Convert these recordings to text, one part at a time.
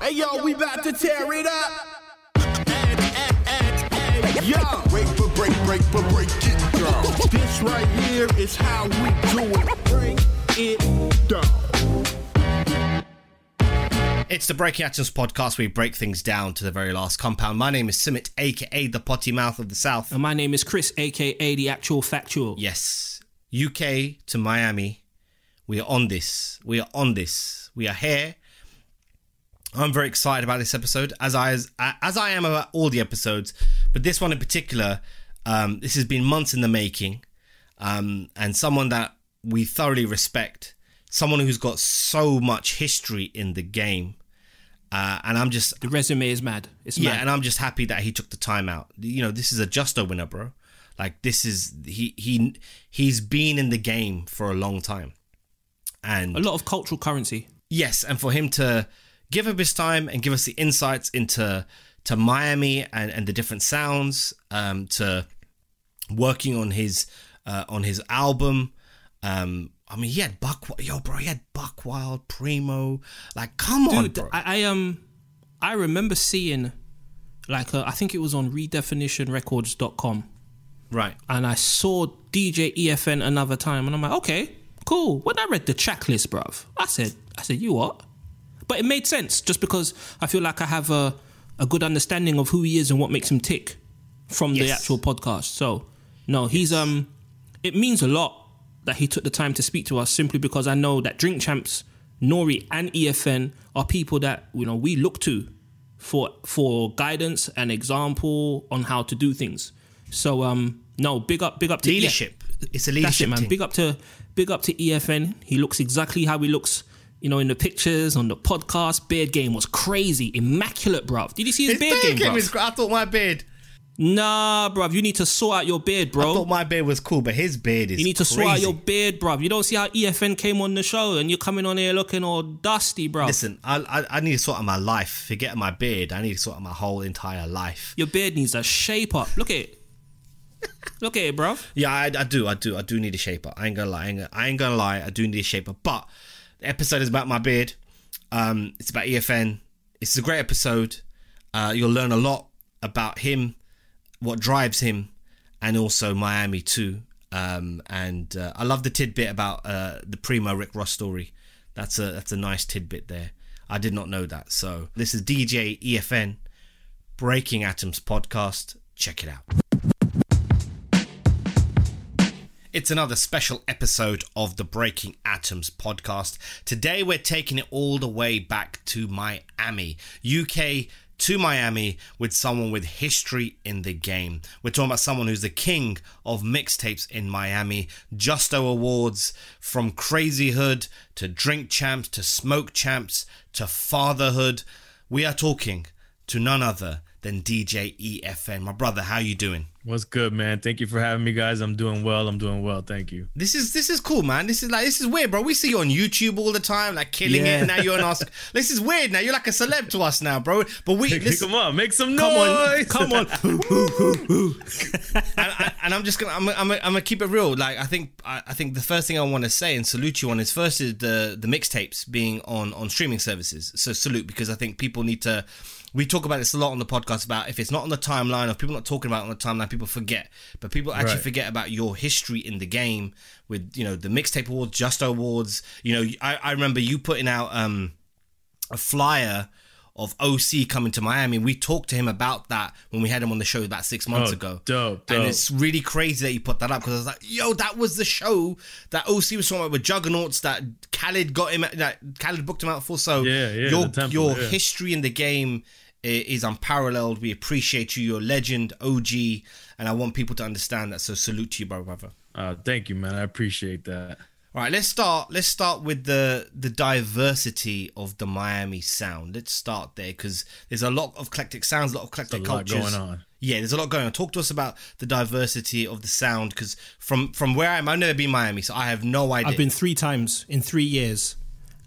Hey yo, we about to tear it up. Yo, break for break, break for break it down. This right here is how we do it. Break it down. It's the Breaking Atoms podcast where we break things down to the very last compound. My name is Simit, aka the potty mouth of the South. And my name is Chris, aka the actual factual. Yes, UK to Miami. We are on this. We are on this. We are here. I'm very excited about this episode, as I as, as I am about all the episodes, but this one in particular. Um, this has been months in the making, um, and someone that we thoroughly respect, someone who's got so much history in the game, uh, and I'm just The resume is mad. It's yeah, mad. and I'm just happy that he took the time out. You know, this is a Justo winner, bro. Like this is he he he's been in the game for a long time, and a lot of cultural currency. yes, and for him to give up his time and give us the insights into to Miami and, and the different sounds, um, to working on his uh, on his album. Um, I mean, he had Buck, yo, bro, he had Buckwild, Primo. Like, come on, bro. I, I um, I remember seeing, like, uh, I think it was on redefinitionrecords.com, right. and I saw DJ EFN another time, and I'm like, okay, cool. When I read the track list, bruv, I said, I said, you what? But it made sense just because I feel like I have a a good understanding of who he is and what makes him tick from the actual podcast. So, no, he's um, it means a lot that he took the time to speak to us simply because I know that Drink Champs, Nori, and EFN are people that you know we look to for for guidance and example on how to do things. So um, no, big up, big up to Leadership. It's a leadership it, man. Big up to big up to EFN. He looks exactly how he looks. You know, in the pictures on the podcast, beard game was crazy, immaculate, bruv. Did you see his, His beard, game, game bruv? is. I thought my beard. Nah, bruv. You need to sort out your beard, bro. I thought my beard was cool, but his beard is. You need to crazy. sort out your beard, bruv. You don't see how EFN came on the show and you're coming on here looking all dusty, bruv. Listen, I, I I need to sort out my life. Forget my beard. I need to sort out my whole entire life. Your beard needs a shape up. Look at it. Look at it, bruv. Yeah, I, I do. I do. I do need a shaper. I ain't gonna lie. I ain't gonna, I ain't gonna lie. I do need a shaper. But the episode is about my beard. Um, it's about EFN. It's a great episode. Uh, you'll learn a lot about him, what drives him, and also Miami too. Um, and uh, I love the tidbit about uh, the Primo Rick Ross story. That's a that's a nice tidbit there. I did not know that. So this is DJ EFN Breaking Atoms podcast. Check it out. It's another special episode of the Breaking Atoms podcast. Today we're taking it all the way back to Miami, UK to Miami with someone with history in the game. We're talking about someone who's the king of mixtapes in Miami, Justo Awards, from Crazy Hood to Drink Champs to Smoke Champs to Fatherhood. We are talking to none other than DJ EFN. My brother, how you doing? What's good, man? Thank you for having me, guys. I'm doing well. I'm doing well. Thank you. This is this is cool, man. This is like this is weird, bro. We see you on YouTube all the time, like killing Yeah. it. Now you're on us. This is weird. Now you're like a celeb to us now, bro. But we listen, Come on, make some noise. come on, come on. and, and I'm just gonna, I'm, I'm, I'm gonna keep it real. Like I think, I, I think the first thing I want to say and salute you on is first is the the mixtapes being on on streaming services. So salute because I think people need to. We talk about this a lot on the podcast about if it's not on the timeline or people not talking about it on the timeline, people forget. But people actually Right. forget about your history in the game with you know the mixtape awards, Justo awards. You know, I, I remember you putting out um a flyer of OC coming to Miami. We talked to him about that when we had him on the show about six months Oh, ago. dope, And it's really crazy that you put that up because I was like, yo, that was the show that OC was talking about with Juggernauts that Khaled got him, that Khaled booked him out for. So Yeah, yeah, your, temple, your yeah. history in the game is unparalleled. We appreciate you. You're a legend, OG, and I want people to understand that. So salute to you, bro, brother. Uh, thank you, man. I appreciate that. All right, let's start. Let's start with the the diversity of the Miami sound. Let's start there because there's a lot of eclectic sounds, a lot of eclectic There's a lot cultures going on. Yeah, there's a lot going on. Talk to us about the diversity of the sound because from from where I am, I've never been Miami, so I have no idea. I've been three times in three years,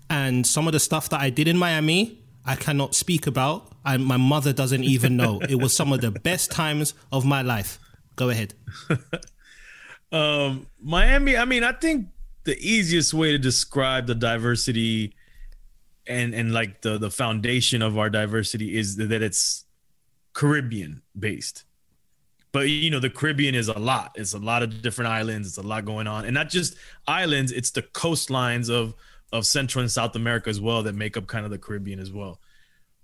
and some of the stuff that I did in Miami, I cannot speak about, and my mother doesn't even know. it was some of the best times of my life. Go ahead. Um, Miami. I mean, I think the easiest way to describe the diversity and and like the the foundation of our diversity is that it's Caribbean based. But you know, the Caribbean is a lot. It's a lot of different islands. It's a lot going on, and not just islands. It's the coastlines of of Central and South America as well that make up kind of the Caribbean as well.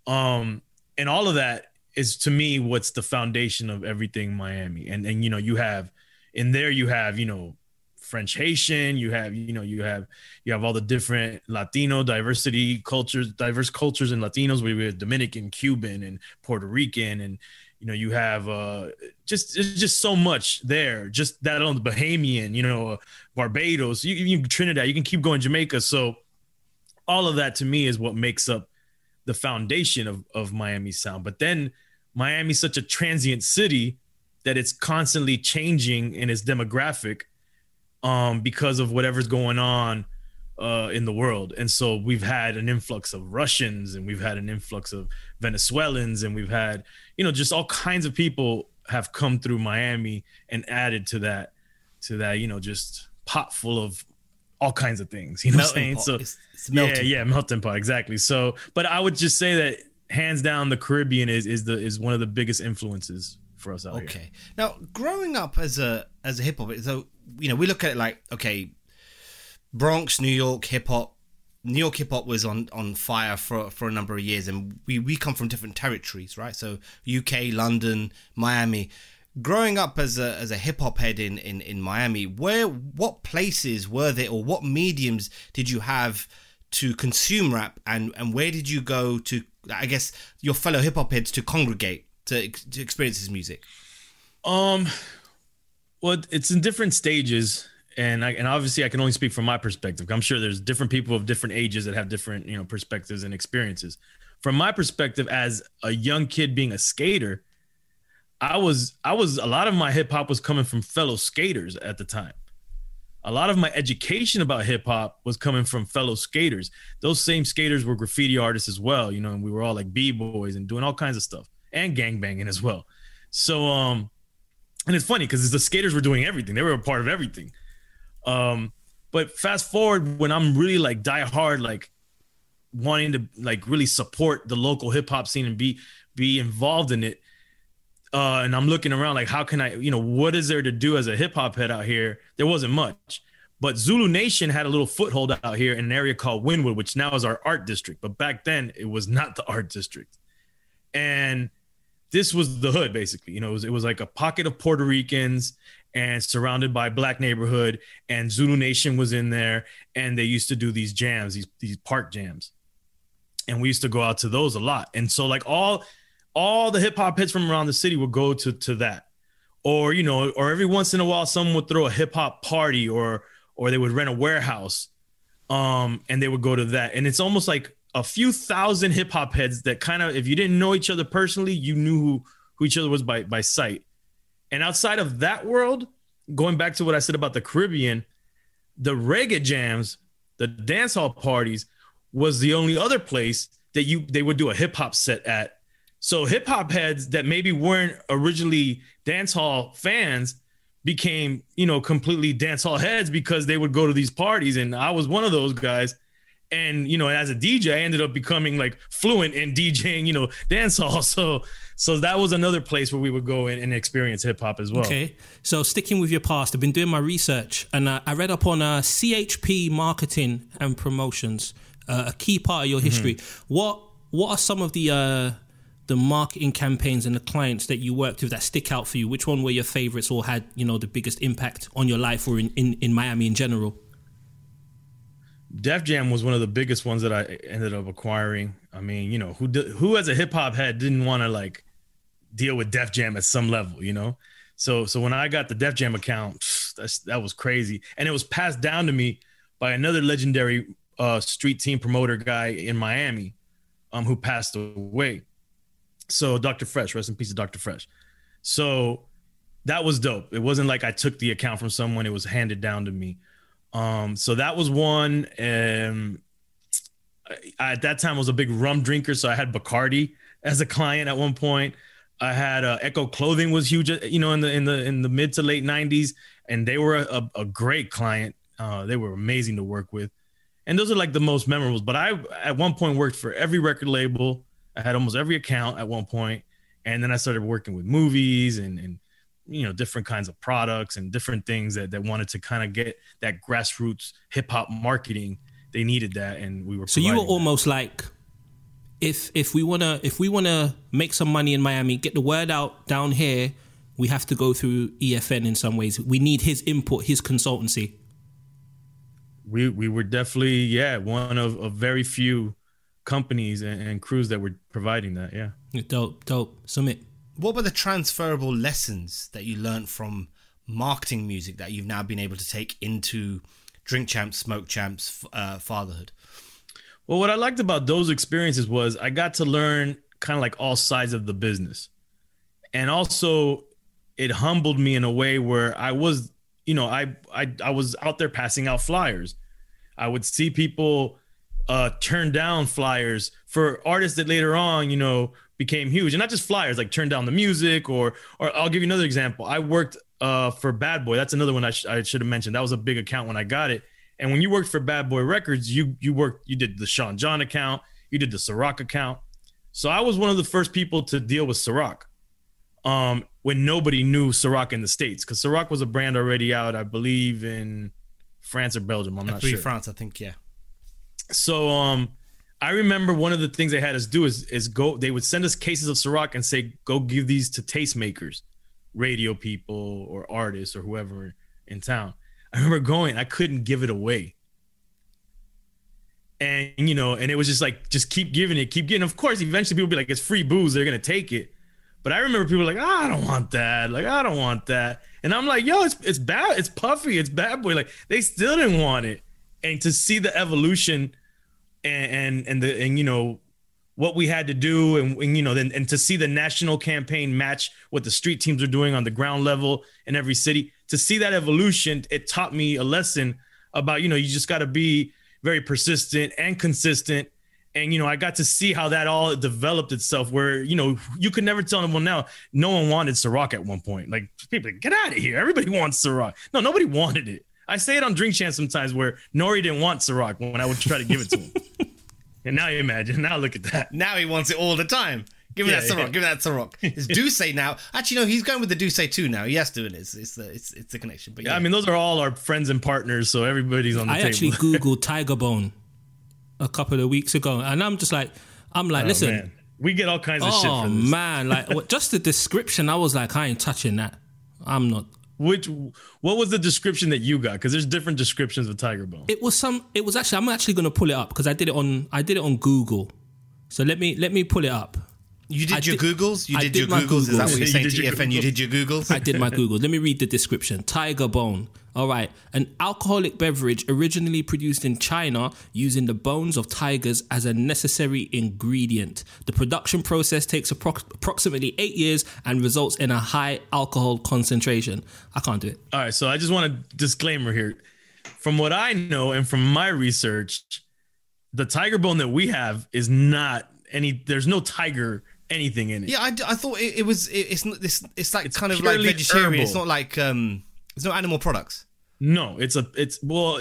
Um, and all of that is to me what's the foundation of everything Miami. And and you know, you have in there you have you know French Haitian, you have you know you have you have all the different Latino diversity cultures, diverse cultures and Latinos. We have Dominican, Cuban, and Puerto Rican, and you know you have uh just just so much there. Just that on the Bahamian, you know, uh, Barbados, you, you Trinidad, you can keep going Jamaica. So all of that to me is what makes up the foundation of of Miami sound. But then Miami's such a transient city that it's constantly changing in its demographic um, because of whatever's going on uh, in the world. And so we've had an influx of Russians and we've had an influx of Venezuelans and we've had, you know, just all kinds of people have come through Miami and added to that, to that, you know, just pot full of all kinds of things. You know melting what I'm saying? Pot. So it's, it's yeah, yeah, melting pot, exactly. So, but I would just say that hands down, the Caribbean is is the is one of the biggest influences for us out okay. here. Okay. Now, growing up as a as a hip hop, so you know, we look at it like okay, Bronx, New York hip hop. New York hip hop was on, on fire for for a number of years, and we, we come from different territories, right? So UK, London, Miami. Growing up as a as a hip hop head in, in, in Miami, where what places were there, or what mediums did you have to consume rap, and and where did you go to? I guess your fellow hip hop heads to congregate to, to experience his music. Um, well, it's in different stages, and I, and obviously I can only speak from my perspective. I'm sure there's different people of different ages that have different you know perspectives and experiences. From my perspective, as a young kid being a skater, I was I was a lot of my hip hop was coming from fellow skaters at the time. A lot of my education about hip hop was coming from fellow skaters. Those same skaters were graffiti artists as well, you know, and we were all like b boys and doing all kinds of stuff and gang banging as well. So um, and it's funny because the skaters were doing everything; they were a part of everything. Um, but fast forward when I'm really like die hard, like wanting to like really support the local hip hop scene and be be involved in it. Uh, and I'm looking around like, how can I, you know, what is there to do as a hip hop head out here? There wasn't much, but Zulu Nation had a little foothold out here in an area called Wynwood, which now is our art district. But back then, it was not the art district. And this was the hood basically. You know, it was, it was like a pocket of Puerto Ricans and surrounded by black neighborhood and Zulu Nation was in there and they used to do these jams, these these park jams. And we used to go out to those a lot. And so like all all the hip hop hits from around the city would go to to that. Or, you know, or every once in a while someone would throw a hip hop party or or they would rent a warehouse um and they would go to that. And it's almost like a few thousand hip hop heads that kind of, if you didn't know each other personally, you knew who, who each other was by, by sight. And outside of that world, going back to what I said about the Caribbean, the reggae jams, the dance hall parties was the only other place that you they would do a hip hop set at. So hip hop heads that maybe weren't originally dance hall fans became, you know, completely dance hall heads because they would go to these parties. And I was one of those guys and you know as a dj i ended up becoming like fluent in djing you know dance hall so so that was another place where we would go and, and experience hip-hop as well. Okay. So sticking with your past i've been doing my research and uh, i read up on uh, chp marketing and promotions uh, a key part of your history. Mm-hmm. what what are some of the uh the marketing campaigns and the clients that you worked with that stick out for you? Which one were your favorites or had you know the biggest impact on your life or in, in, in miami in general? Def Jam was one of the biggest ones that I ended up acquiring. I mean, you know, who who as a hip hop head didn't want to like deal with Def Jam at some level, you know? So so when I got the Def Jam account, that's that was crazy, and it was passed down to me by another legendary uh, street team promoter guy in Miami, um, who passed away. So Dr. Fresh, rest in peace, to Dr. Fresh. So that was dope. It wasn't like I took the account from someone; it was handed down to me. Um, so that was one. Um, I, at that time, I was a big rum drinker, so I had Bacardi as a client at one point. I had uh, Ecko Clothing was huge, you know, in the in the in the mid to late '90s, and they were a, a great client. Uh, they were amazing to work with. and those are like the most memorable. But I at one point worked for every record label. I had almost every account at one point, and then I started working with movies and and you know different kinds of products and different things that that wanted to kind of get that grassroots hip hop marketing. They needed that, and we were. So you were providing that. almost like if if we wanna if we wanna make some money in Miami, get the word out down here, we have to go through EFN in some ways. We need his input, his consultancy. we we were definitely yeah one of, of very few companies and, and crews that were providing that yeah Dope, dope. Submit. What were the transferable lessons that you learned from marketing music that you've now been able to take into Drink Champs, Smoke Champs, uh, Fatherhood? Well what i liked about those experiences was i got to learn kind of like all sides of the business. And also it humbled me in a way where i was you know i i, I was out there passing out flyers. I would see people uh turn down flyers for artists that later on you know became huge. And not just flyers like turn down the music or or i'll give you another example. I worked uh for bad boy. That's another one i, sh- I should have mentioned. That was a big account when i got it and when you worked for bad boy records you you worked you did the sean john account you did the Ciroc account so i was one of the first people to deal with Ciroc um when nobody knew Ciroc in the states because Ciroc was a brand already out i believe in france or belgium i'm not sure France, I think, yeah. so um I remember one of the things they had us do is is go they would send us cases of Ciroc and say go give these to tastemakers, radio people or artists or whoever in town. I remember going, I couldn't give it away. And you know, and it was just like just keep giving it, keep getting. Of course, eventually people be like, it's free booze, they're gonna take it. But I remember people like, ah, I don't want that. Like, I don't want that. And I'm like, yo, it's it's bad, it's puffy, it's bad boy. Like, they still didn't want it. And to see the evolution and and, and the and you know what we had to do and, and you know then and to see the national campaign match what the street teams are doing on the ground level in every city to see that evolution it taught me a lesson about you know you just got to be very persistent and consistent. And you know i got to see how that all developed itself where you know you could never tell anyone now no one wanted Ciroc at one point. Like people like, get out of here. Everybody wants Ciroc. No nobody wanted it. I say it on Drink Champs sometimes where nori didn't want Ciroc when i would try to give it to him. And now you imagine. Now look at that. Now he wants it all the time. Give me Yeah, that Ciroc. yeah. Give me that Ciroc. It's Duce now. Actually, no, he's going with the Duce too now. He has to. and It's it's the it's, it's the connection. But yeah, Yeah, I mean, those are all our friends and partners, so everybody's on the I table. actually googled Tiger Bone a couple of weeks ago, and I'm just like, I'm like, Oh, listen, man. we get all kinds of shit oh man, like just the description, I was like, I ain't touching that. I'm not. Which, what was the description that you got? Because there's different descriptions of Tiger Bone. It was some. It was actually. I'm actually going to pull it up because I did it on. I did it on Google. So let me let me pull it up. You did I your did- Googles. You did, did your my Googles. Is that what you're saying did to your EFN? You did your Googles. I did my Googles. Let me read the description. Tiger Bone. All right. An alcoholic beverage originally produced in China using the bones of tigers as a necessary ingredient. The production process takes appro- approximately eight years and results in a high alcohol concentration. I can't do it. All right, so I just want a disclaimer here. From what I know and from my research, the Tiger Bone that we have is not any. There's no tiger anything in it. Yeah, I, I thought it, it was. It, it's not this. It's like It's kind of like purely vegetarian. It's not like um. It's no animal products. No, it's a it's well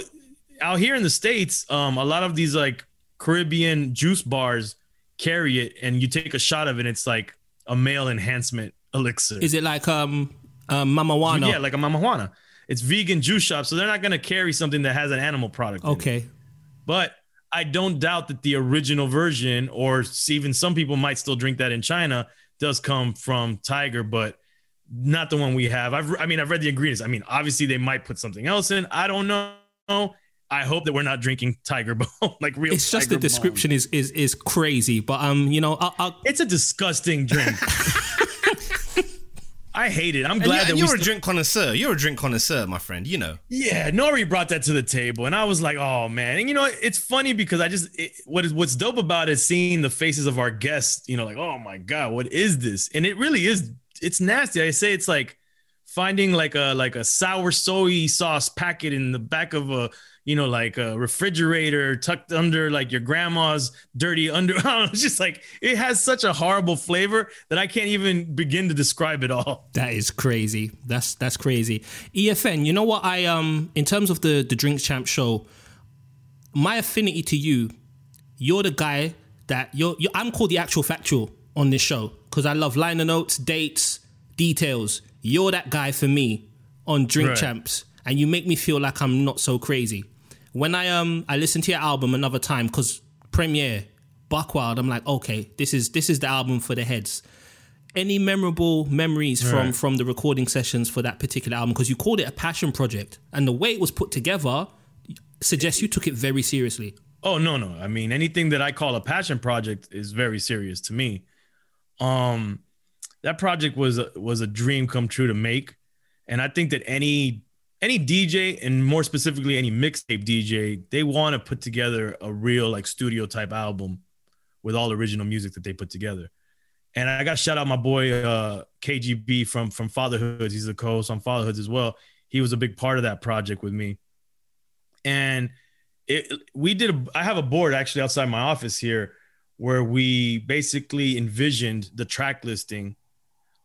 out here in the states, um, a lot of these like Caribbean juice bars carry it, and you take a shot of it. It's like a male enhancement elixir. Is it like um, um Mama Juana? Yeah, like a Mama Juana. It's vegan juice shop, so they're not gonna carry something that has an animal product. in it. Okay. but I don't doubt that the original version, or even some people might still drink that in China, does come from Tiger, but not the one we have. I've, I mean, I've read the ingredients. I mean, obviously they might put something else in. I don't know. I hope that we're not drinking Tiger Bone, like real. It's just the description is is is crazy, but um, you know, I'll, I'll It's a disgusting drink. I hate it. I'm glad you, that you're a drink connoisseur. You're a drink connoisseur, my friend. You know. Yeah, Nori brought that to the table, and I was like, "Oh man!" And you know, it's funny because I just it, what is what's dope about it is seeing the faces of our guests. You know, like, "Oh my god, what is this?" And it really is. It's nasty. I say it's like finding like a like a sour soy sauce packet in the back of a you know like a refrigerator tucked under like your grandma's dirty under. It's just like it has such a horrible flavor that I can't even begin to describe it all. That is crazy. That's that's crazy. EFN. You know what? I um in terms of the the Drink Champ show, my affinity to you, you're the guy that you're. you're I'm called the actual factual on this show because I love liner notes, dates, details. You're that guy for me on Drink Right. Champs, and you make me feel like I'm not so crazy. When I um I listened to your album another time because Premier Buckwild, I'm like, okay, this is this is the album for the heads. Any memorable memories from Right. from the recording sessions for that particular album? Because you called it a passion project, and the way it was put together suggests you took it very seriously. Oh no, no. I mean, anything that I call a passion project is very serious to me. Um, that project was a, was a dream come true to make, and I think that any any DJ and more specifically any mixtape DJ, they want to put together a real like studio type album with all original music that they put together. And I got shout out my boy uh, KGB from from Fatherhoods. He's the co-host on Fatherhoods as well. He was a big part of that project with me, and it we did a, I have a board actually outside my office here where we basically envisioned the track listing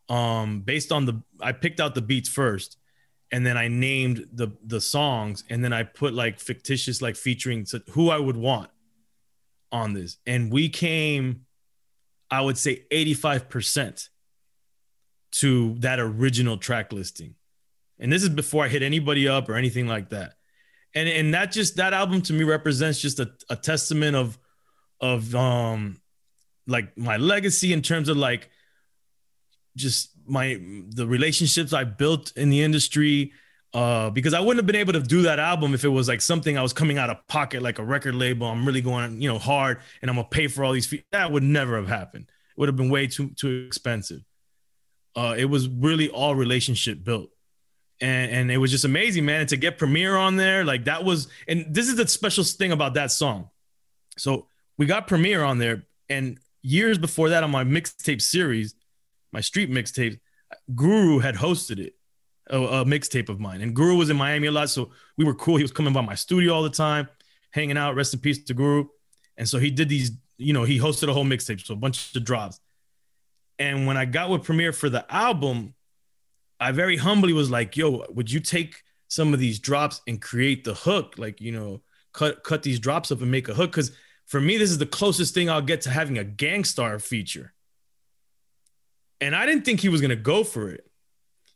um based on the I picked out the beats first and then I named the the songs and then I put like fictitious like featuring who I would want on this. And we came I would say 85% to that original track listing. And this is before I hit anybody up or anything like that. And and that just that album to me represents just a, a testament of of um like my legacy in terms of like just my the relationships I built in the industry uh because I wouldn't have been able to do that album if it was like something I was coming out of pocket like a record label I'm really going you know hard and I'm gonna pay for all these fees that would never have happened it would have been way too too expensive uh it was really all relationship built and and it was just amazing, man. And to get Premier on there, like that was, and this is the special thing about that song. So we got Premier on there, and years before that, on my mixtape series, my street mixtape, Guru had hosted it, a, a mixtape of mine, and Guru was in Miami a lot, so we were cool. He was coming by my studio all the time, hanging out. Rest in peace to Guru. And so he did these, you know, he hosted a whole mixtape, so a bunch of drops. And when I got with Premier for the album, I very humbly was like, "Yo, would you take some of these drops and create the hook? Like, you know, cut cut these drops up and make a hook? Because for me, this is the closest thing I'll get to having a Gang Starr feature." And I didn't think he was gonna go for it,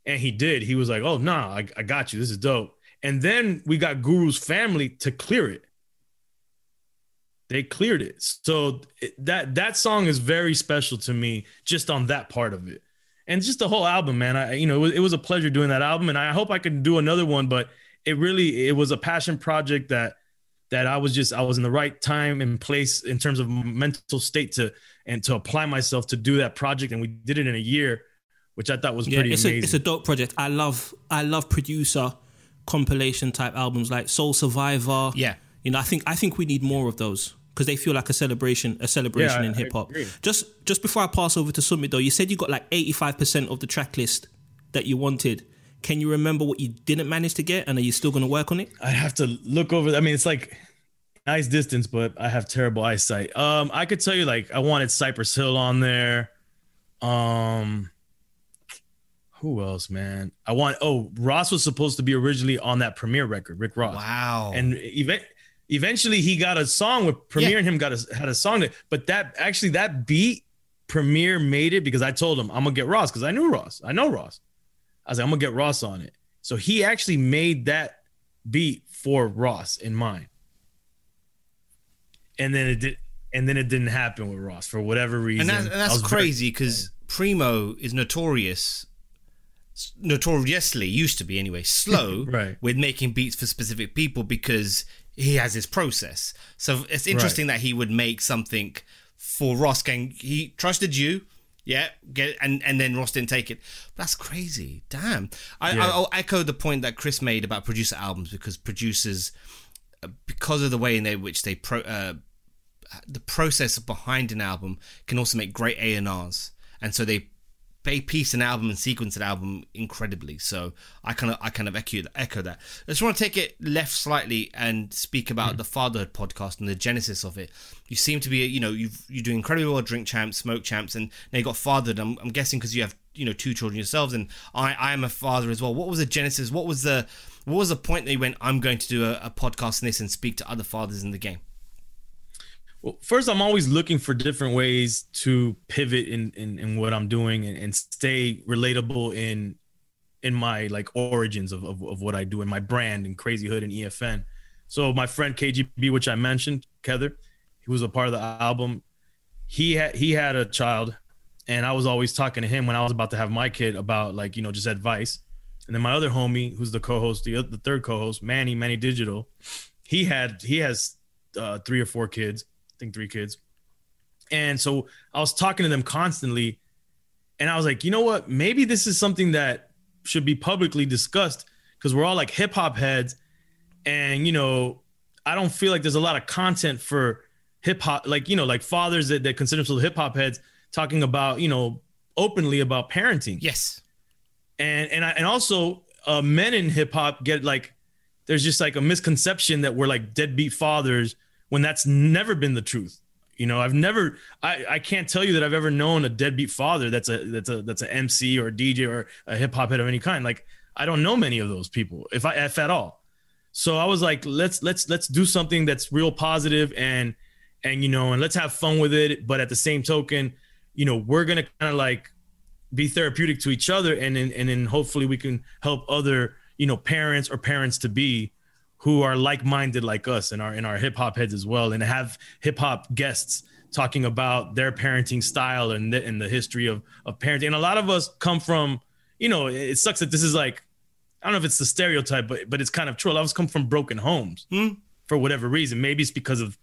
and he did. He was like, "Oh no, nah, I, I got you. This is dope." And then we got Guru's family to clear it. They cleared it. So that that song is very special to me, just on that part of it and just the whole album, man. I you know it was, it was a pleasure doing that album, and I hope I can do another one. But it really it was a passion project that that I was just I was in the right time and place in terms of mental state to and to apply myself to do that project, and we did it in a year, which I thought was Yeah, pretty it's amazing. a it's a dope project. I love I love producer compilation type albums like Soul Survivor. Yeah. you know I think I think we need more of those because they feel like a celebration a celebration Yeah, in hip hop. Just just before I pass over to Summit though, you said you got like eighty five percent of the track list that you wanted. Can you remember what you didn't manage to get, and are you still going to work on it? I have to look over. I mean, it's like nice distance, but I have terrible eyesight. Um, I could tell you like I wanted Cypress Hill on there. Um, who else, man? I want. Oh, Ross was supposed to be originally on that Premier record, Rick Ross. Wow. And event, eventually he got a song with Premier Yeah. and him got a, had a song that, but that actually that beat Premier made it because I told him I'm gonna get Ross because I knew Ross. I know Ross. I was like, I'm gonna get Ross on it. So he actually made that beat for Ross in mind. And then it did and then it didn't happen with Ross for whatever reason. and, that's, and that's crazy because Primo is notorious, notoriously used to be anyway, slow Right. with making beats for specific people because he has his process. So it's interesting that he would make something for Ross. Going, he trusted you, yeah, get and and then Ross didn't take it. That's crazy. Damn. I, Yeah. I'll echo the point that Chris made about producer albums because producers, uh, because of the way in they, which they pro. Uh, the process behind an album can also make great A and R's, and so they they piece an album and sequence an album incredibly. So I kind of I kind of echo echo that. I just want to take it left slightly and speak about hmm. the Fatherhood podcast and the genesis of it. You seem to be you know you you do incredibly well Drink Champs, Smoke Champs, and now you got Fathered. I'm, I'm guessing because you have you know two children yourselves, and I I am a father as well. What was the genesis? What was the what was the point that you went? I'm going to do a, a podcast on this and speak to other fathers in the game. Well, first, I'm always looking for different ways to pivot in in, in what I'm doing and, and stay relatable in in my like origins of, of, of what I do in my brand and Crazy Hood and EFN. So my friend KGB, which I mentioned, Kether, he was a part of the album. He had he had a child, and I was always talking to him when I was about to have my kid about like you know just advice. And then my other homie, who's the co-host, the the third co-host, Manny Manny Digital, he had he has uh, three or four kids think three kids. And so I was talking to them constantly. And I was like, you know what? Maybe this is something that should be publicly discussed because we're all like hip hop heads. And, you know, I don't feel like there's a lot of content for hip hop, like, you know, like fathers that, that consider themselves hip hop heads talking about, you know, openly about parenting. Yes. And, and I, and also uh, men in hip hop get like, there's just like a misconception that we're like deadbeat fathers when that's never been the truth. You know, I've never I, I can't tell you that I've ever known a deadbeat father that's a that's a that's an MC or a DJ or a hip hop head of any kind. Like I don't know many of those people, if I if at all. So I was like, let's let's let's do something that's real positive and and you know, and let's have fun with it. But at the same token, you know, we're gonna kind of like be therapeutic to each other and then and then hopefully we can help other, you know, parents or parents to be who are like-minded like us and are in our hip hop heads as well, and have hip hop guests talking about their parenting style and the, and the history of of parenting. And a lot of us come from, you know, it sucks that this is like, I don't know if it's the stereotype, but but it's kind of true. A lot of us come from broken homes Hmm. for whatever reason. Maybe it's because of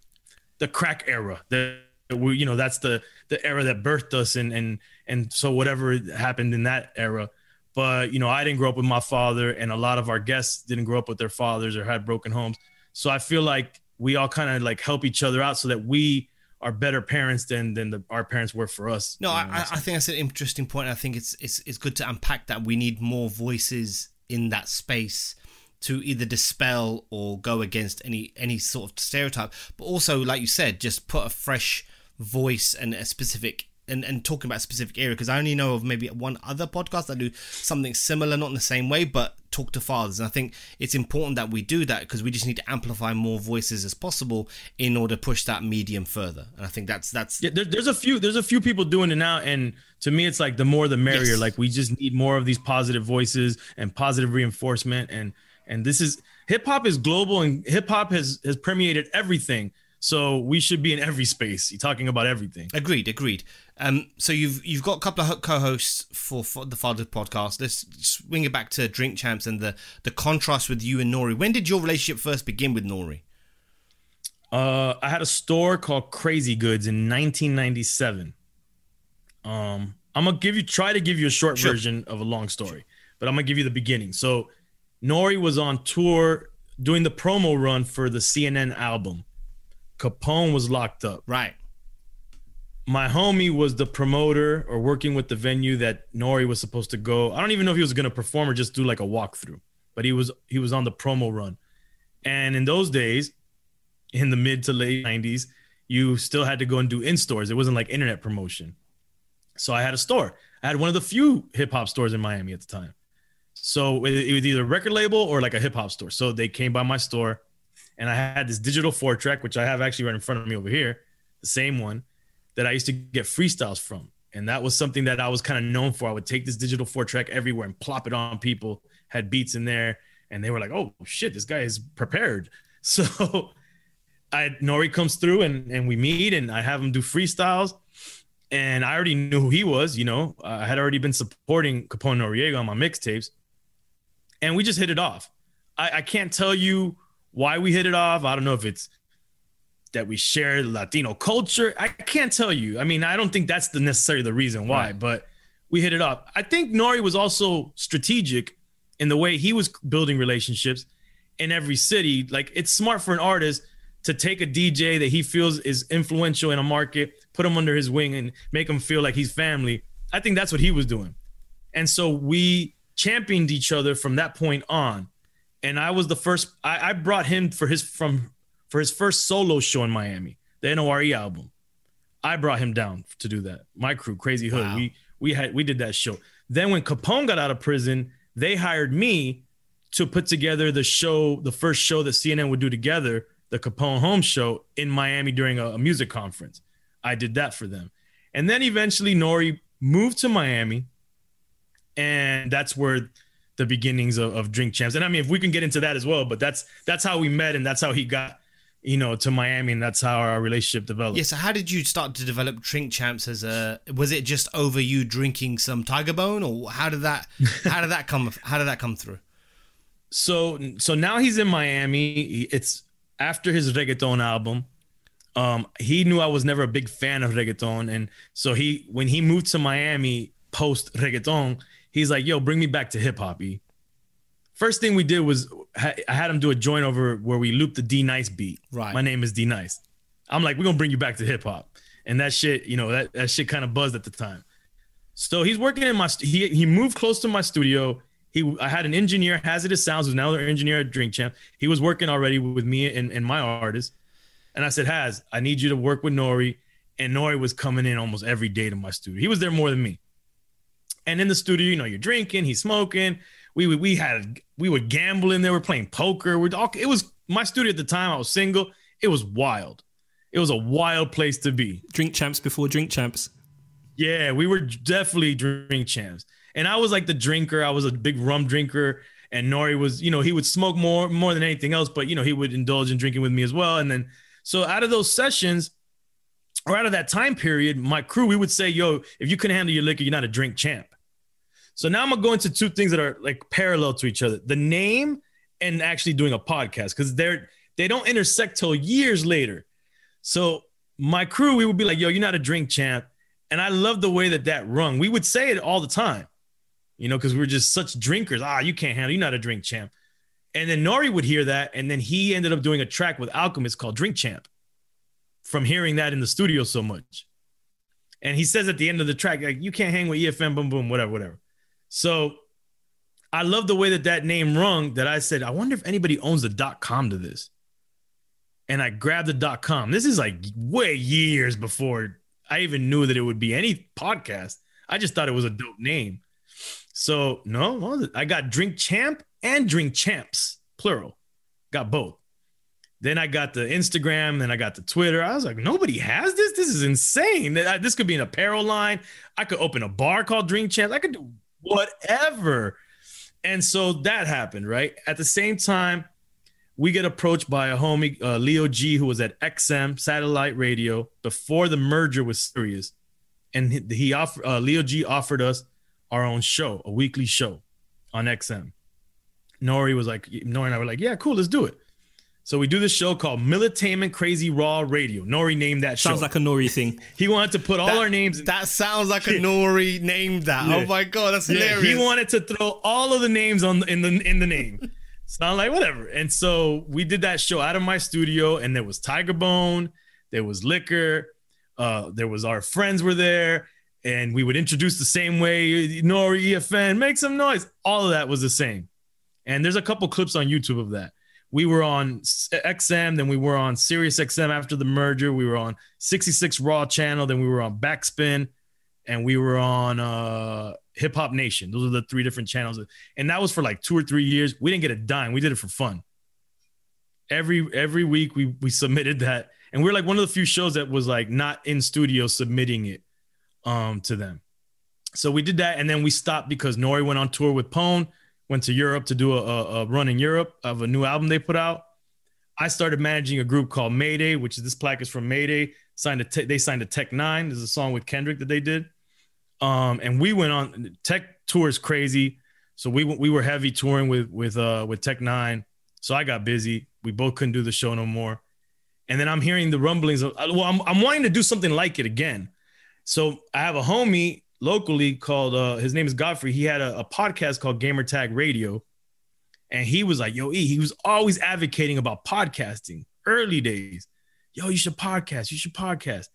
the crack era. That we, you know, that's the the era that birthed us, and and and so whatever happened in that era but you know i didn't grow up with my father and a lot of our guests didn't grow up with their fathers or had broken homes so i feel like we all kind of like help each other out so that we are better parents than than the, our parents were for us No, I, I I think that's an interesting point. I think it's it's it's good to unpack that. We need more voices in that space to either dispel or go against any any sort of stereotype, but also, like you said, just put a fresh voice and a specific and, and talking about a specific area because I only know of maybe one other podcast that do something similar, not in the same way, but talk to fathers. And I think it's important that we do that because we just need to amplify more voices as possible in order to push that medium further. And I think that's that's yeah, there, there's a few there's a few people doing it now and to me it's like the more the merrier Yes. like we just need more of these positive voices and positive reinforcement and and this is hip hop is global and hip hop has has permeated everything so we should be in every space You're talking about everything Agreed, agreed. Um, so you've you've got a couple of co-hosts for, for the Father podcast. Let's swing it back to Drink Champs and the the contrast with you and Nori. When did your relationship first begin with Nori? Uh, I had a store called Crazy Goods in 1997. Um, I'm gonna give you try to give you a short Sure. version of a long story, but I'm gonna give you the beginning. So, Nori was on tour doing the promo run for the CNN album. Capone was locked up. Right. My homie was the promoter or working with the venue that Nori was supposed to go. I don't even know if he was gonna perform or just do like a walkthrough, but he was he was on the promo run. And in those days, in the mid to late 90s, you still had to go and do in stores. It wasn't like internet promotion. So I had a store. I had one of the few hip hop stores in Miami at the time. So it, was either a record label or like a hip hop store. So they came by my store and I had this digital four track, which I have actually right in front of me over here, the same one that I used to get freestyles from. And that was something that I was kind of known for. I would take this digital four track everywhere and plop it on people, had beats in there. And they were like, oh shit, this guy is prepared. So I Nori comes through and, and we meet and I have him do freestyles. And I already knew who he was, you know. I had already been supporting Capone Noriega on my mixtapes. And we just hit it off. I, I can't tell you why we hit it off. I don't know if it's that we share Latino culture. I can't tell you. I mean, I don't think that's the necessarily the reason why, Right. but we hit it off. I think Nori was also strategic in the way he was building relationships in every city. Like it's smart for an artist to take a DJ that he feels is influential in a market, put him under his wing and make him feel like he's family. I think that's what he was doing. And so we championed each other from that point on. And I was the first I, I brought him for his from for his first solo show in Miami, the NORE album. I brought him down to do that. My crew, Crazy Hood. Wow. We we had we did that show. Then when Capone got out of prison, they hired me to put together the show, the first show that CNN would do together, the Capone Home Show in Miami during a, a music conference. I did that for them. And then eventually Nori moved to Miami. And that's where the beginnings of, of Drink Champs. And I mean, if we can get into that as well, but that's that's how we met and that's how he got, you know, to Miami and that's how our relationship developed. Yeah, so how did you start to develop Drink Champs as a was it just over you drinking some Tiger Bone or how did that how did that come how did that come through? So so now he's in Miami. It's after his reggaeton album. Um, he knew I was never a big fan of reggaeton, and so he when he moved to Miami post reggaeton, he's like, "Yo, bring me back to hip hop." First thing we did was I had him do a joint over where we looped the D Nice beat. Right. My name is D Nice. I'm like, we're gonna bring you back to hip hop, and that shit, you know, that that shit kind of buzzed at the time. So he's working in my he he moved close to my studio. He I had an engineer, Hazardous Sounds, who's now an engineer at Drink Champ. He was working already with me and, and my artist. And I said, Haz, I need you to work with Nori. And Nori was coming in almost every day to my studio. He was there more than me. And in the studio, you know, you're drinking, he's smoking. We we, we had we would gamble in there. We're playing poker. We're all it was my studio at the time. I was single. It was wild. It was a wild place to be. Drink champs before drink champs. Yeah, we were definitely drink champs. And I was like the drinker. I was a big rum drinker. And Nori was, you know, he would smoke more more than anything else, but you know, he would indulge in drinking with me as well. And then so out of those sessions, or out of that time period, my crew, we would say, yo, if you couldn't handle your liquor, you're not a drink champ. So now I'm gonna go into two things that are like parallel to each other: the name and actually doing a podcast, because they're they don't intersect till years later. So my crew, we would be like, yo, you're not a drink champ. And I love the way that that rung. We would say it all the time you know, because we are just such drinkers. Ah, you can't handle, you're not a drink champ. And then Nori would hear that. And then he ended up doing a track with Alchemist called Drink Champ from hearing that in the studio so much. And he says at the end of the track, like, you can't hang with EFN, boom, boom, whatever, whatever. So I love the way that that name rung that I said, I wonder if anybody owns the dot com to this. And I grabbed the dot com. This is like way years before I even knew that it would be any podcast. I just thought it was a dope name. So no, I got Drink Champ and Drink Champs, plural. Got both. Then I got the Instagram, then I got the Twitter. I was like, nobody has this. This is insane. This could be an apparel line. I could open a bar called Drink Champs. I could do whatever. And so that happened, right? At the same time, we get approached by a homie, uh, Leo G, who was at XM satellite radio before the merger was Sirius, and he, he offered uh, Leo G offered us our own show, a weekly show on XM. Nori was like, Nori and I were like, yeah, cool, let's do it. So we do this show called Militainment Crazy Raw Radio. Nori named that show. Sounds like a Nori thing. He wanted to put all that, our names. In- that sounds like a Nori named that. Yeah. Oh my god, that's yeah, hilarious. He wanted to throw all of the names on in the in the name. so I'm like, whatever. And so we did that show out of my studio, and there was Tiger Bone, there was Liquor, uh, there was our friends were there, and we would introduce the same way Nori EFN, make some noise. All of that was the same. And there's a couple clips on YouTube of that. We were on XM, then we were on Sirius XM after the merger. We were on 66 Raw channel, then we were on Backspin, and we were on uh, Hip Hop Nation. Those are the three different channels. And that was for like two or three years. We didn't get a dime. We did it for fun. Every every week we we submitted that. And we we're like one of the few shows that was like not in studio submitting it um, to them. So we did that, and then we stopped because Nori went on tour with Pone, went to Europe to do a, a, run in Europe of a new album they put out. I started managing a group called Mayday, which is this plaque is from Mayday. Signed a te- they signed a Tech N9ne. There's a song with Kendrick that they did. Um, and we went on Tech tour is crazy. So we we were heavy touring with with uh with Tech N9ne. So I got busy. We both couldn't do the show no more. And then I'm hearing the rumblings of well, I'm I'm wanting to do something like it again. So I have a homie locally called uh his name is Godfrey. He had a, a podcast called Gamer Tag Radio. And he was like, yo, E, he was always advocating about podcasting early days. Yo, you should podcast, you should podcast.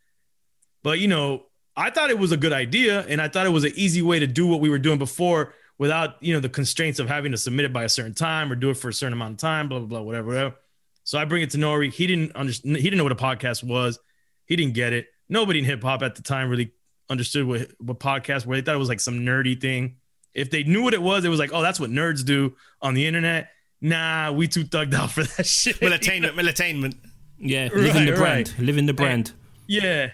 But you know, I thought it was a good idea, and I thought it was an easy way to do what we were doing before without you know the constraints of having to submit it by a certain time or do it for a certain amount of time, blah blah blah, whatever. whatever. So I bring it to Nori. He didn't understand. He didn't know what a podcast was. He didn't get it nobody in hip hop at the time really understood what what podcast were. They thought it was like some nerdy thing. If they knew what it was, it was like, oh, that's what nerds do on the internet. Nah, we too thugged out for that shit. Militainment, militainment. Yeah, living the brand, right. living the brand. Yeah.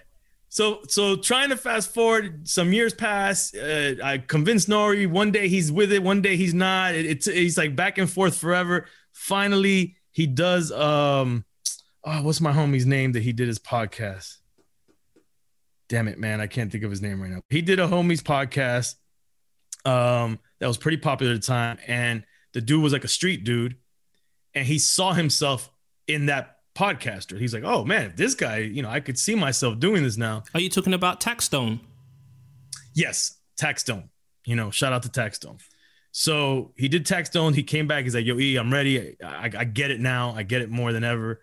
So so trying to fast forward, some years pass. Uh, I convinced Nori. One day he's with it, one day he's not. It, it's he's like back and forth forever. Finally, he does. Um, oh, what's my homie's name that he did his podcast? Damn it, man, I can't think of his name right now. He did a homies podcast. Um, that was pretty popular at the time, and the dude was like a street dude, and he saw himself in that podcaster. He's like, oh man, if this guy, you know, I could see myself doing this now. Are you talking about Taxstone? Yes, Taxstone. You know, shout out to Taxstone. So he did Taxstone. He came back. He's like, yo, E, I'm ready. I, I get it now. I get it more than ever.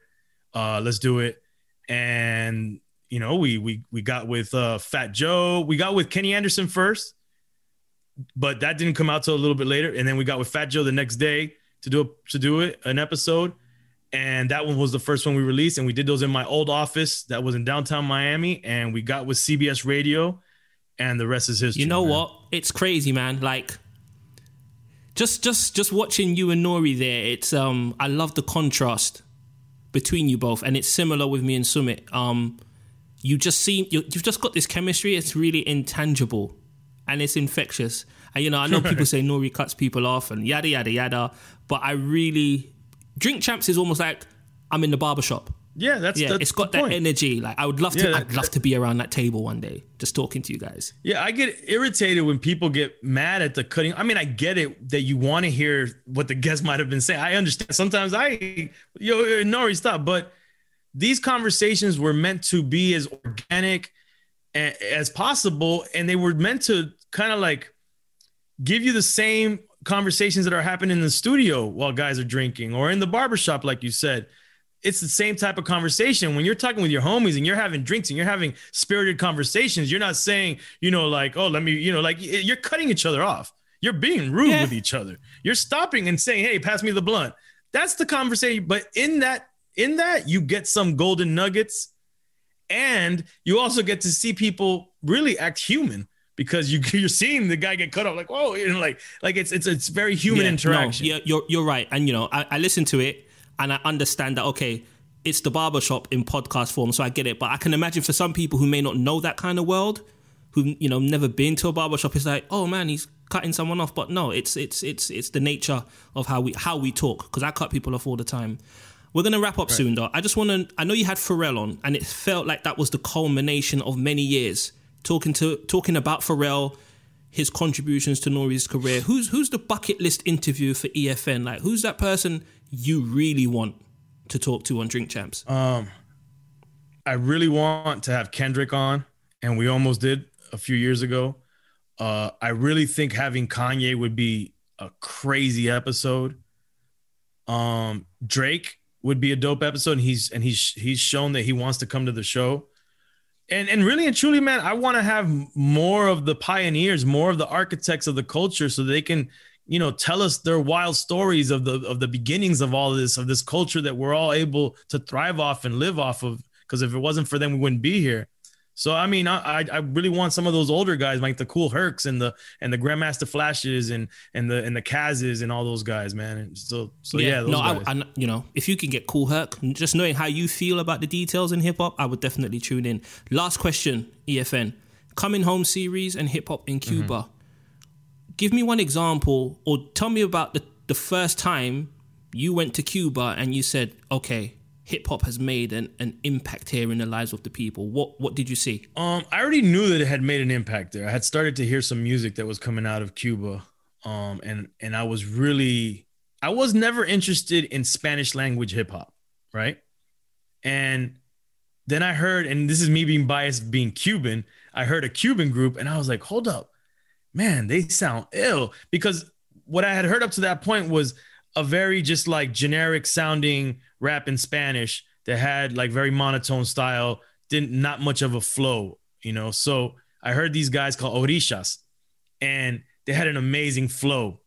Uh, let's do it. And you know, we we we got with uh, Fat Joe. We got with Kenny Anderson first, but that didn't come out till a little bit later. And then we got with Fat Joe the next day to do a, to do it an episode. And that one was the first one we released, and we did those in my old office that was in downtown Miami. And we got with CBS Radio, and the rest is history. You know man. what? It's crazy, man. Like just just just watching you and Nori there, it's um I love the contrast between you both. And it's similar with me and Summit. Um you just seem you, you've just got this chemistry, it's really intangible and it's infectious. And you know, I know people say Nori cuts people off and yada yada yada, but I really Drink Champs is almost like I'm in the barbershop. Yeah, that's Yeah, that's it's got that point. energy. Like I would love to Yeah, I'd love to be around that table one day, just talking to you guys. Yeah, I get irritated when people get mad at the cutting. I mean, I get it that you want to hear what the guest might have been saying. I understand. Sometimes I, yo, Nori, stop. But these conversations were meant to be as organic as possible, and they were meant to kind of like give you the same conversations that are happening in the studio while guys are drinking or in the barbershop, like you said. It's the same type of conversation when you're talking with your homies and you're having drinks and you're having spirited conversations. You're not saying, you know, like, oh, let me, you know, like you're cutting each other off. You're being rude Yeah. with each other. You're stopping and saying, hey, pass me the blunt. That's the conversation. But in that, in that, you get some golden nuggets and you also get to see people really act human because you you're seeing the guy get cut off like whoa know like like it's it's it's very human Yeah, interaction No, yeah, you're you're right, and you know I, I listen to it and I understand that okay, it's the barbershop in podcast form, so I get it. But I can imagine for some people who may not know that kind of world, who you know never been to a barbershop, it's like oh man, he's cutting someone off. But no, it's it's it's it's the nature of how we how we talk because I cut people off all the time. We're gonna wrap up soon, though. I just want to. I know you had Pharrell on, and it felt like that was the culmination of many years talking to talking about Pharrell, his contributions to Nori's career. Who's who's the bucket list interview for EFN? Like, who's that person you really want to talk to on Drink Champs? Um, I really want to have kendrick on and we almost did a few years ago uh i really think having kanye would be a crazy episode um drake would be a dope episode and he's and he's he's shown that he wants to come to the show. And and really and truly man i want to have more of the pioneers more of the architects of the culture so they can you know tell us their wild stories of the of the beginnings of all of this of this culture that we're all able to thrive off and live off of. Because if it wasn't for them we wouldn't be here so i mean i i really want some of those older guys like the Kool Hercs and the and the grandmaster flashes and and the and the Cazes and all those guys man and so so yeah, those no, guys. I, I, you know, if you can get Kool Herc, just knowing how you feel about the details in hip hop, I would definitely tune in. Last question, EFN, coming home series and hip hop in mm-hmm. Cuba. Give me one example, or tell me about the the first time you went to Cuba and you said, okay. Hip hop has made an, an impact here in the lives of the people. What what did you see? Um, I already knew that it had made an impact there. I had started to hear some music that was coming out of Cuba, um, and and I was really, I was never interested in Spanish language hip hop, right? And then I heard, and this is me being biased, being Cuban. I heard a Cuban group, and I was like, hold up, man, they sound ill because what I had heard up to that point was a very just like generic sounding rap in Spanish that had like very monotone style, didn't not much of a flow, you know. So I heard these guys called Orishas, and they had an amazing flow.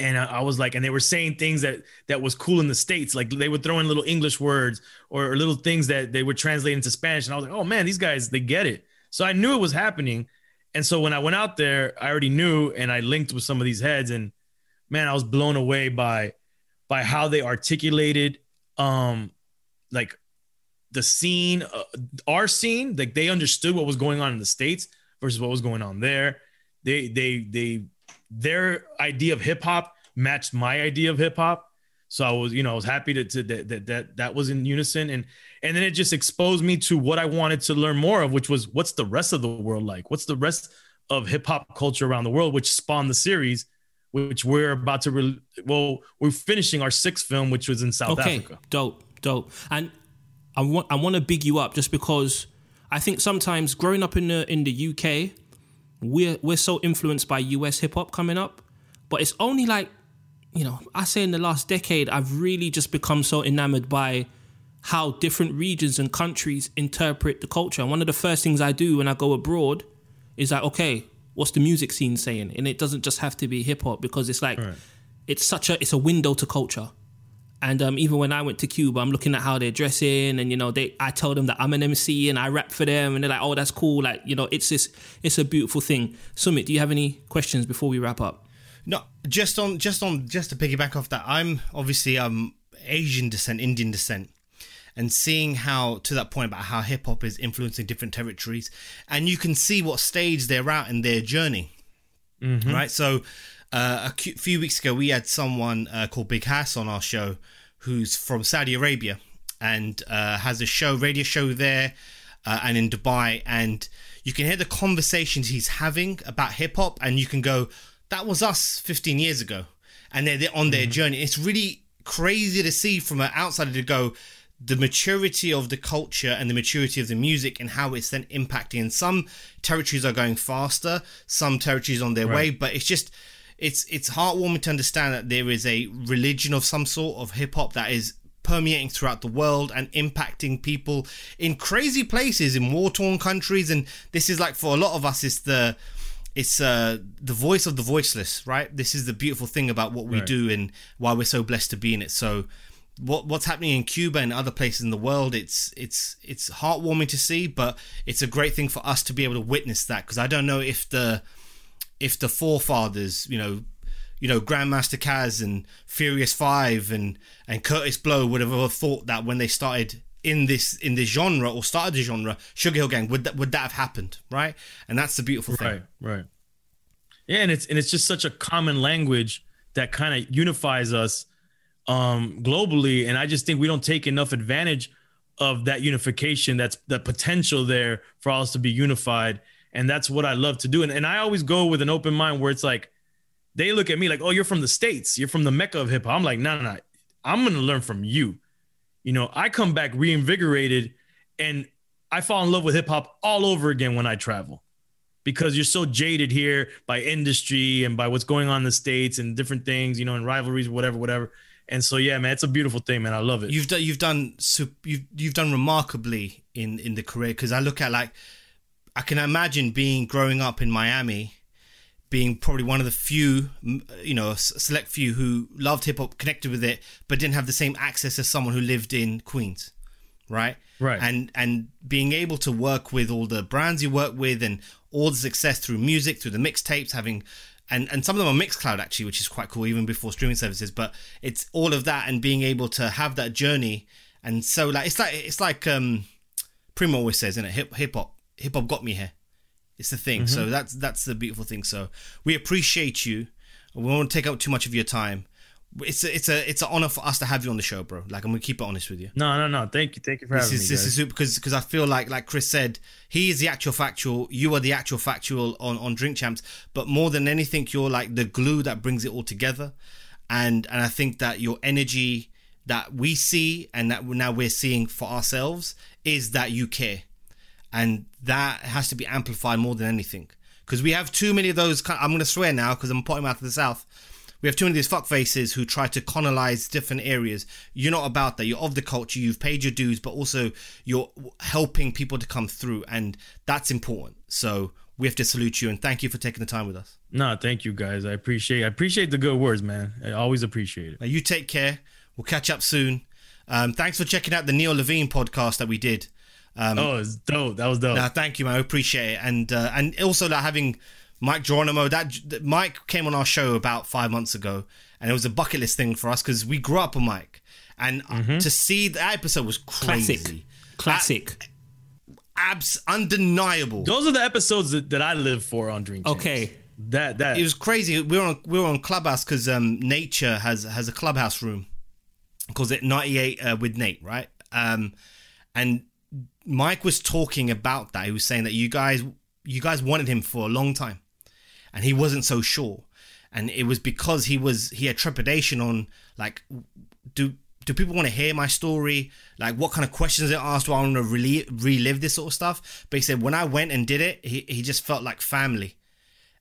And I, I was like, and they were saying things that that was cool in the states, like they would throw in little English words or little things that they would translate into Spanish, and I was like, oh man, these guys they get it. So I knew it was happening. And so when I went out there, I already knew and I linked with some of these heads and man, I was blown away by by how they articulated um like the scene uh, our scene like they understood what was going on in the states versus what was going on there. They they they their idea of hip hop matched my idea of hip hop. So I was, you know, I was happy to, to that, that that that was in unison, and and then it just exposed me to what I wanted to learn more of, which was what's the rest of the world like? What's the rest of hip hop culture around the world, which spawned the series, which we're about to, re- well, we're finishing our sixth film, which was in South okay, Africa. dope, dope. And I want I want to big you up just because I think sometimes growing up in the in the UK, we're we're so influenced by US hip hop coming up, but it's only like you know I say in the last decade I've really just become so enamored by how different regions and countries interpret the culture. And one of the first things I do when I go abroad is like, okay, what's the music scene saying? And it doesn't just have to be hip hop because it's like Right. it's such a it's a window to culture. And um, even when I went to Cuba, I'm looking at how they're dressing, and you know, they I tell them that I'm an MC and I rap for them, and they're like, "Oh, that's cool." Like, you know, it's this, it's a beautiful thing. Summit, do you have any questions before we wrap up? No, just on just on just to piggyback off that, I'm obviously um Asian descent, Indian descent, and seeing how to that point about how hip hop is influencing different territories, and you can see what stage they're at in their journey, right? So, uh, a few weeks ago, we had someone uh, called Big Hass on our show, who's from Saudi Arabia and uh, has a show, radio show there, uh, and in Dubai, and you can hear the conversations he's having about hip hop, and you can go, "That was us 15 years ago," and they're, they're on their journey. It's really crazy to see from an outsider to go the maturity of the culture and the maturity of the music and how it's then impacting. And some territories are going faster, some territories on their way, but it's just it's it's heartwarming to understand that there is a religion of some sort of hip hop that is permeating throughout the world and impacting people in crazy places in war torn countries and this is like for a lot of us it's the it's uh the voice of the voiceless right this is the beautiful thing about what we Right. do and why we're so blessed to be in it so what what's happening in Cuba and other places in the world it's it's it's heartwarming to see but it's a great thing for us to be able to witness that because I don't know if the if the forefathers, you know, you know, Grandmaster Caz and Furious Five and and Kurtis Blow would have ever thought that when they started in this in this genre or started the genre, Sugarhill Gang would that would that have happened, right? And that's the beautiful thing. Right, right. Yeah, and it's and it's just such a common language that kind of unifies us um globally. And I just think we don't take enough advantage of that unification. That's the potential there for us to be unified. And that's what I love to do. And, and I always go with an open mind where it's like they look at me like, oh, you're from the States, you're from the Mecca of hip hop. I'm like, no, no, no. I'm gonna learn from you. You know, I come back reinvigorated and I fall in love with hip hop all over again when I travel because you're so jaded here by industry and by what's going on in the states and different things, you know, and rivalries, whatever, whatever. And so, yeah, man, it's a beautiful thing, man. I love it. You've done you've done you've you've done remarkably in in the career because I look at like I can imagine being growing up in Miami, being probably one of the few you know select few who loved hip hop, connected with it, but didn't have the same access as someone who lived in Queens, right? Right. And and being able to work with all the brands you work with and all the success through music, through the mixtapes, having and and some of them are Mixcloud actually, which is quite cool even before streaming services. But it's all of that and being able to have that journey. And so like it's like it's like um Primo always says, in it? Hip hip hop hip hop got me here. It's the thing. So that's that's the beautiful thing. So we appreciate you. We won't take up too much of your time. It's a, it's a it's an honor for us to have you on the show, bro. Like I'm gonna keep it honest with you. no, no, no. Thank you. Thank you for This having is me. this guys. is super because because I feel like like Chris said, he is the actual factual. You are the actual factual on on Drink Champs. But more than anything, you're like the glue that brings it all together. And and I think that your energy that we see and that now we're seeing for ourselves is that you care, and that has to be amplified more than anything. Because we have too many of those. kind- I'm going to swear now because I'm putting them out of the south. We have too many of these fuck faces who try to colonize different areas. You're not about that. You're of the culture. You've paid your dues, but also you're helping people to come through, and that's important. So we have to salute you and thank you for taking the time with us. No, thank you guys. I appreciate I appreciate the good words, man. I always appreciate it. Now you take care. We'll catch up soon. Um, thanks for checking out the Neil Levine podcast that we did. oh, it's dope. That was dope. No, thank you, man. I appreciate it, and uh, and also like having Mic Geronimo. That that- Mic came on our show about five months ago, and it was a bucket list thing for us because we grew up with Mic, and uh, to see that episode was crazy, Classic. Classic. abs undeniable. Those are the episodes that, that I live for on Dream. Champs. Okay. That that It was crazy. We were on we were on Clubhouse because um, Nature has has a clubhouse room, calls it ninety eight uh, with Nate, right? Um, and Mic was talking about that. He was saying that you guys you guys wanted him for a long time, and he wasn't so sure, and it was because he was he had trepidation on like do do people want to hear my story? Like, what kind of questions they asked? Do I want to relive, relive this sort of stuff? But he said when I went and did it, he, he just felt like family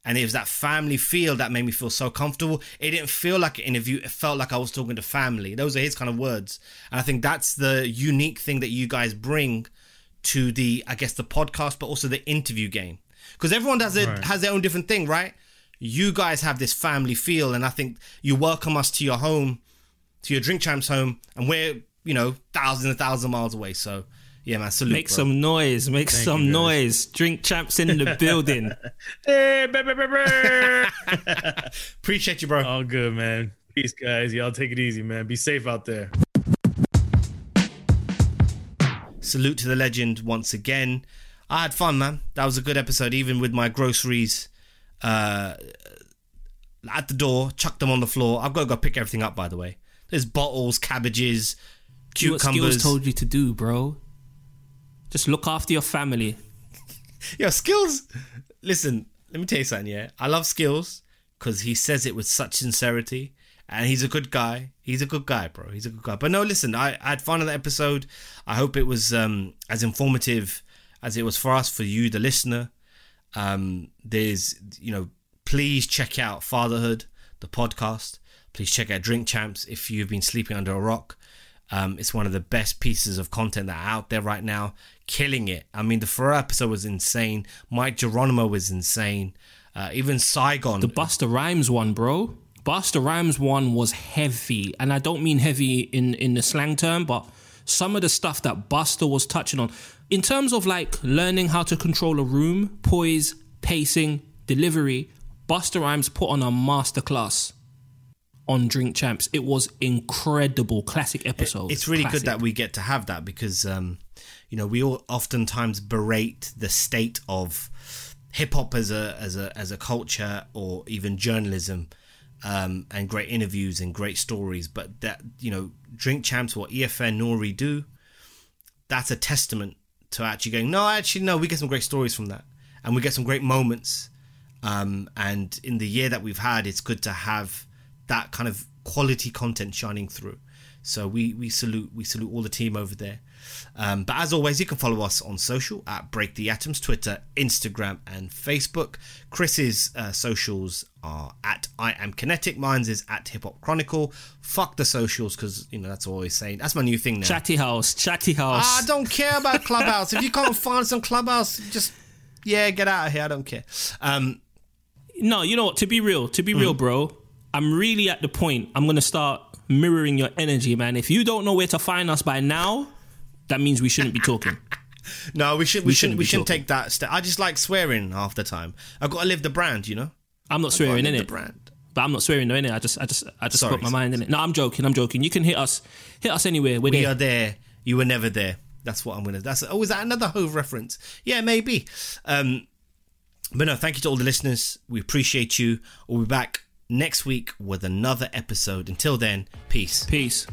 and it was that family feel that made me feel so comfortable. It didn't feel like an interview; it felt like I was talking to family. Those are his kind of words, and I think that's the unique thing that you guys bring to the, I guess, the podcast, but also the interview game, because everyone does it Right. has their own different thing, right? You guys have this family feel, and I think you welcome us to your home, to your drink champs home, and we're you know thousands and thousands of miles away. So yeah, man, salute. Make bro. some noise. Make some noise. Drink champs in the building. Hey, bah, bah, bah, bah. appreciate you, bro. All good, man. Peace, guys. Y'all take it easy, man. Be safe out there. salute to the legend once again. I had fun, man. That was a good episode, even with my groceries uh, at the door, chucked them on the floor. I've got to go pick everything up, by the way. There's bottles, cabbages, Do what skills cucumbers. told you to do, bro. Just look after your family. Yo, skills. Listen, let me tell you something. Yeah, I love skills because he says it with such sincerity, and he's a good guy. He's a good guy, bro. He's a good guy. But no, listen, I, I had fun on the episode. I hope it was um, as informative as it was for us, for you, the listener. Um, there's, you know, please check out Fatherhood, the podcast. Please check out Drink Champs if you've been sleeping under a rock. Um, it's one of the best pieces of content that are out there right now, killing it. I mean, the Pharrell episode was insane. Mic Geronimo was insane. Uh, even Saigon. The Busta Rhymes one, bro. Busta Rhymes one was heavy, and I don't mean heavy in in the slang term, but some of the stuff that Busta was touching on, in terms of like learning how to control a room, poise, pacing, delivery. Busta Rhymes put on a masterclass on Drink Champs. It was incredible, classic episode. it's really Classic. good that we get to have that because um, you know we all oftentimes berate the state of hip hop as a as a as a culture or even journalism um, and great interviews and great stories, but that you know drink champs what EFN Nori do, that's a testament to actually going no actually no we get some great stories from that and we get some great moments um, and in the year that we've had it's good to have that kind of quality content shining through so we we salute we salute all the team over there um, but as always you can follow us on social at break the atoms twitter instagram and facebook chris's uh, socials are at i am kinetic mine's is at hip hop chronicle fuck the socials because you know that's always saying that's my new thing now Chatty House, Chatty House. I don't care about Clubhouse. if you can't find some Clubhouse, just yeah, get out of here. I don't care. Um, No, you know what? To be real, to be real, Mm. bro, I'm really at the point. I'm gonna start mirroring your energy, man. If you don't know where to find us by now, that means we shouldn't be talking. no, we should we, We shouldn't shouldn't we shouldn't talking. take that step. I just like swearing half the time. I've got to live the brand, you know. I'm not swearing in the it, brand. but I'm not swearing in it. I just, I just, I just Sorry, put my mind in it. No, I'm joking. I'm joking. You can hit us, hit us anywhere. We're We there. are there. You were never there. That's what I'm gonna. That's oh, is that another Hove reference? Yeah, maybe. Um, but no, thank you to all the listeners. We appreciate you. We'll be back next week with another episode. Until then, peace. Peace.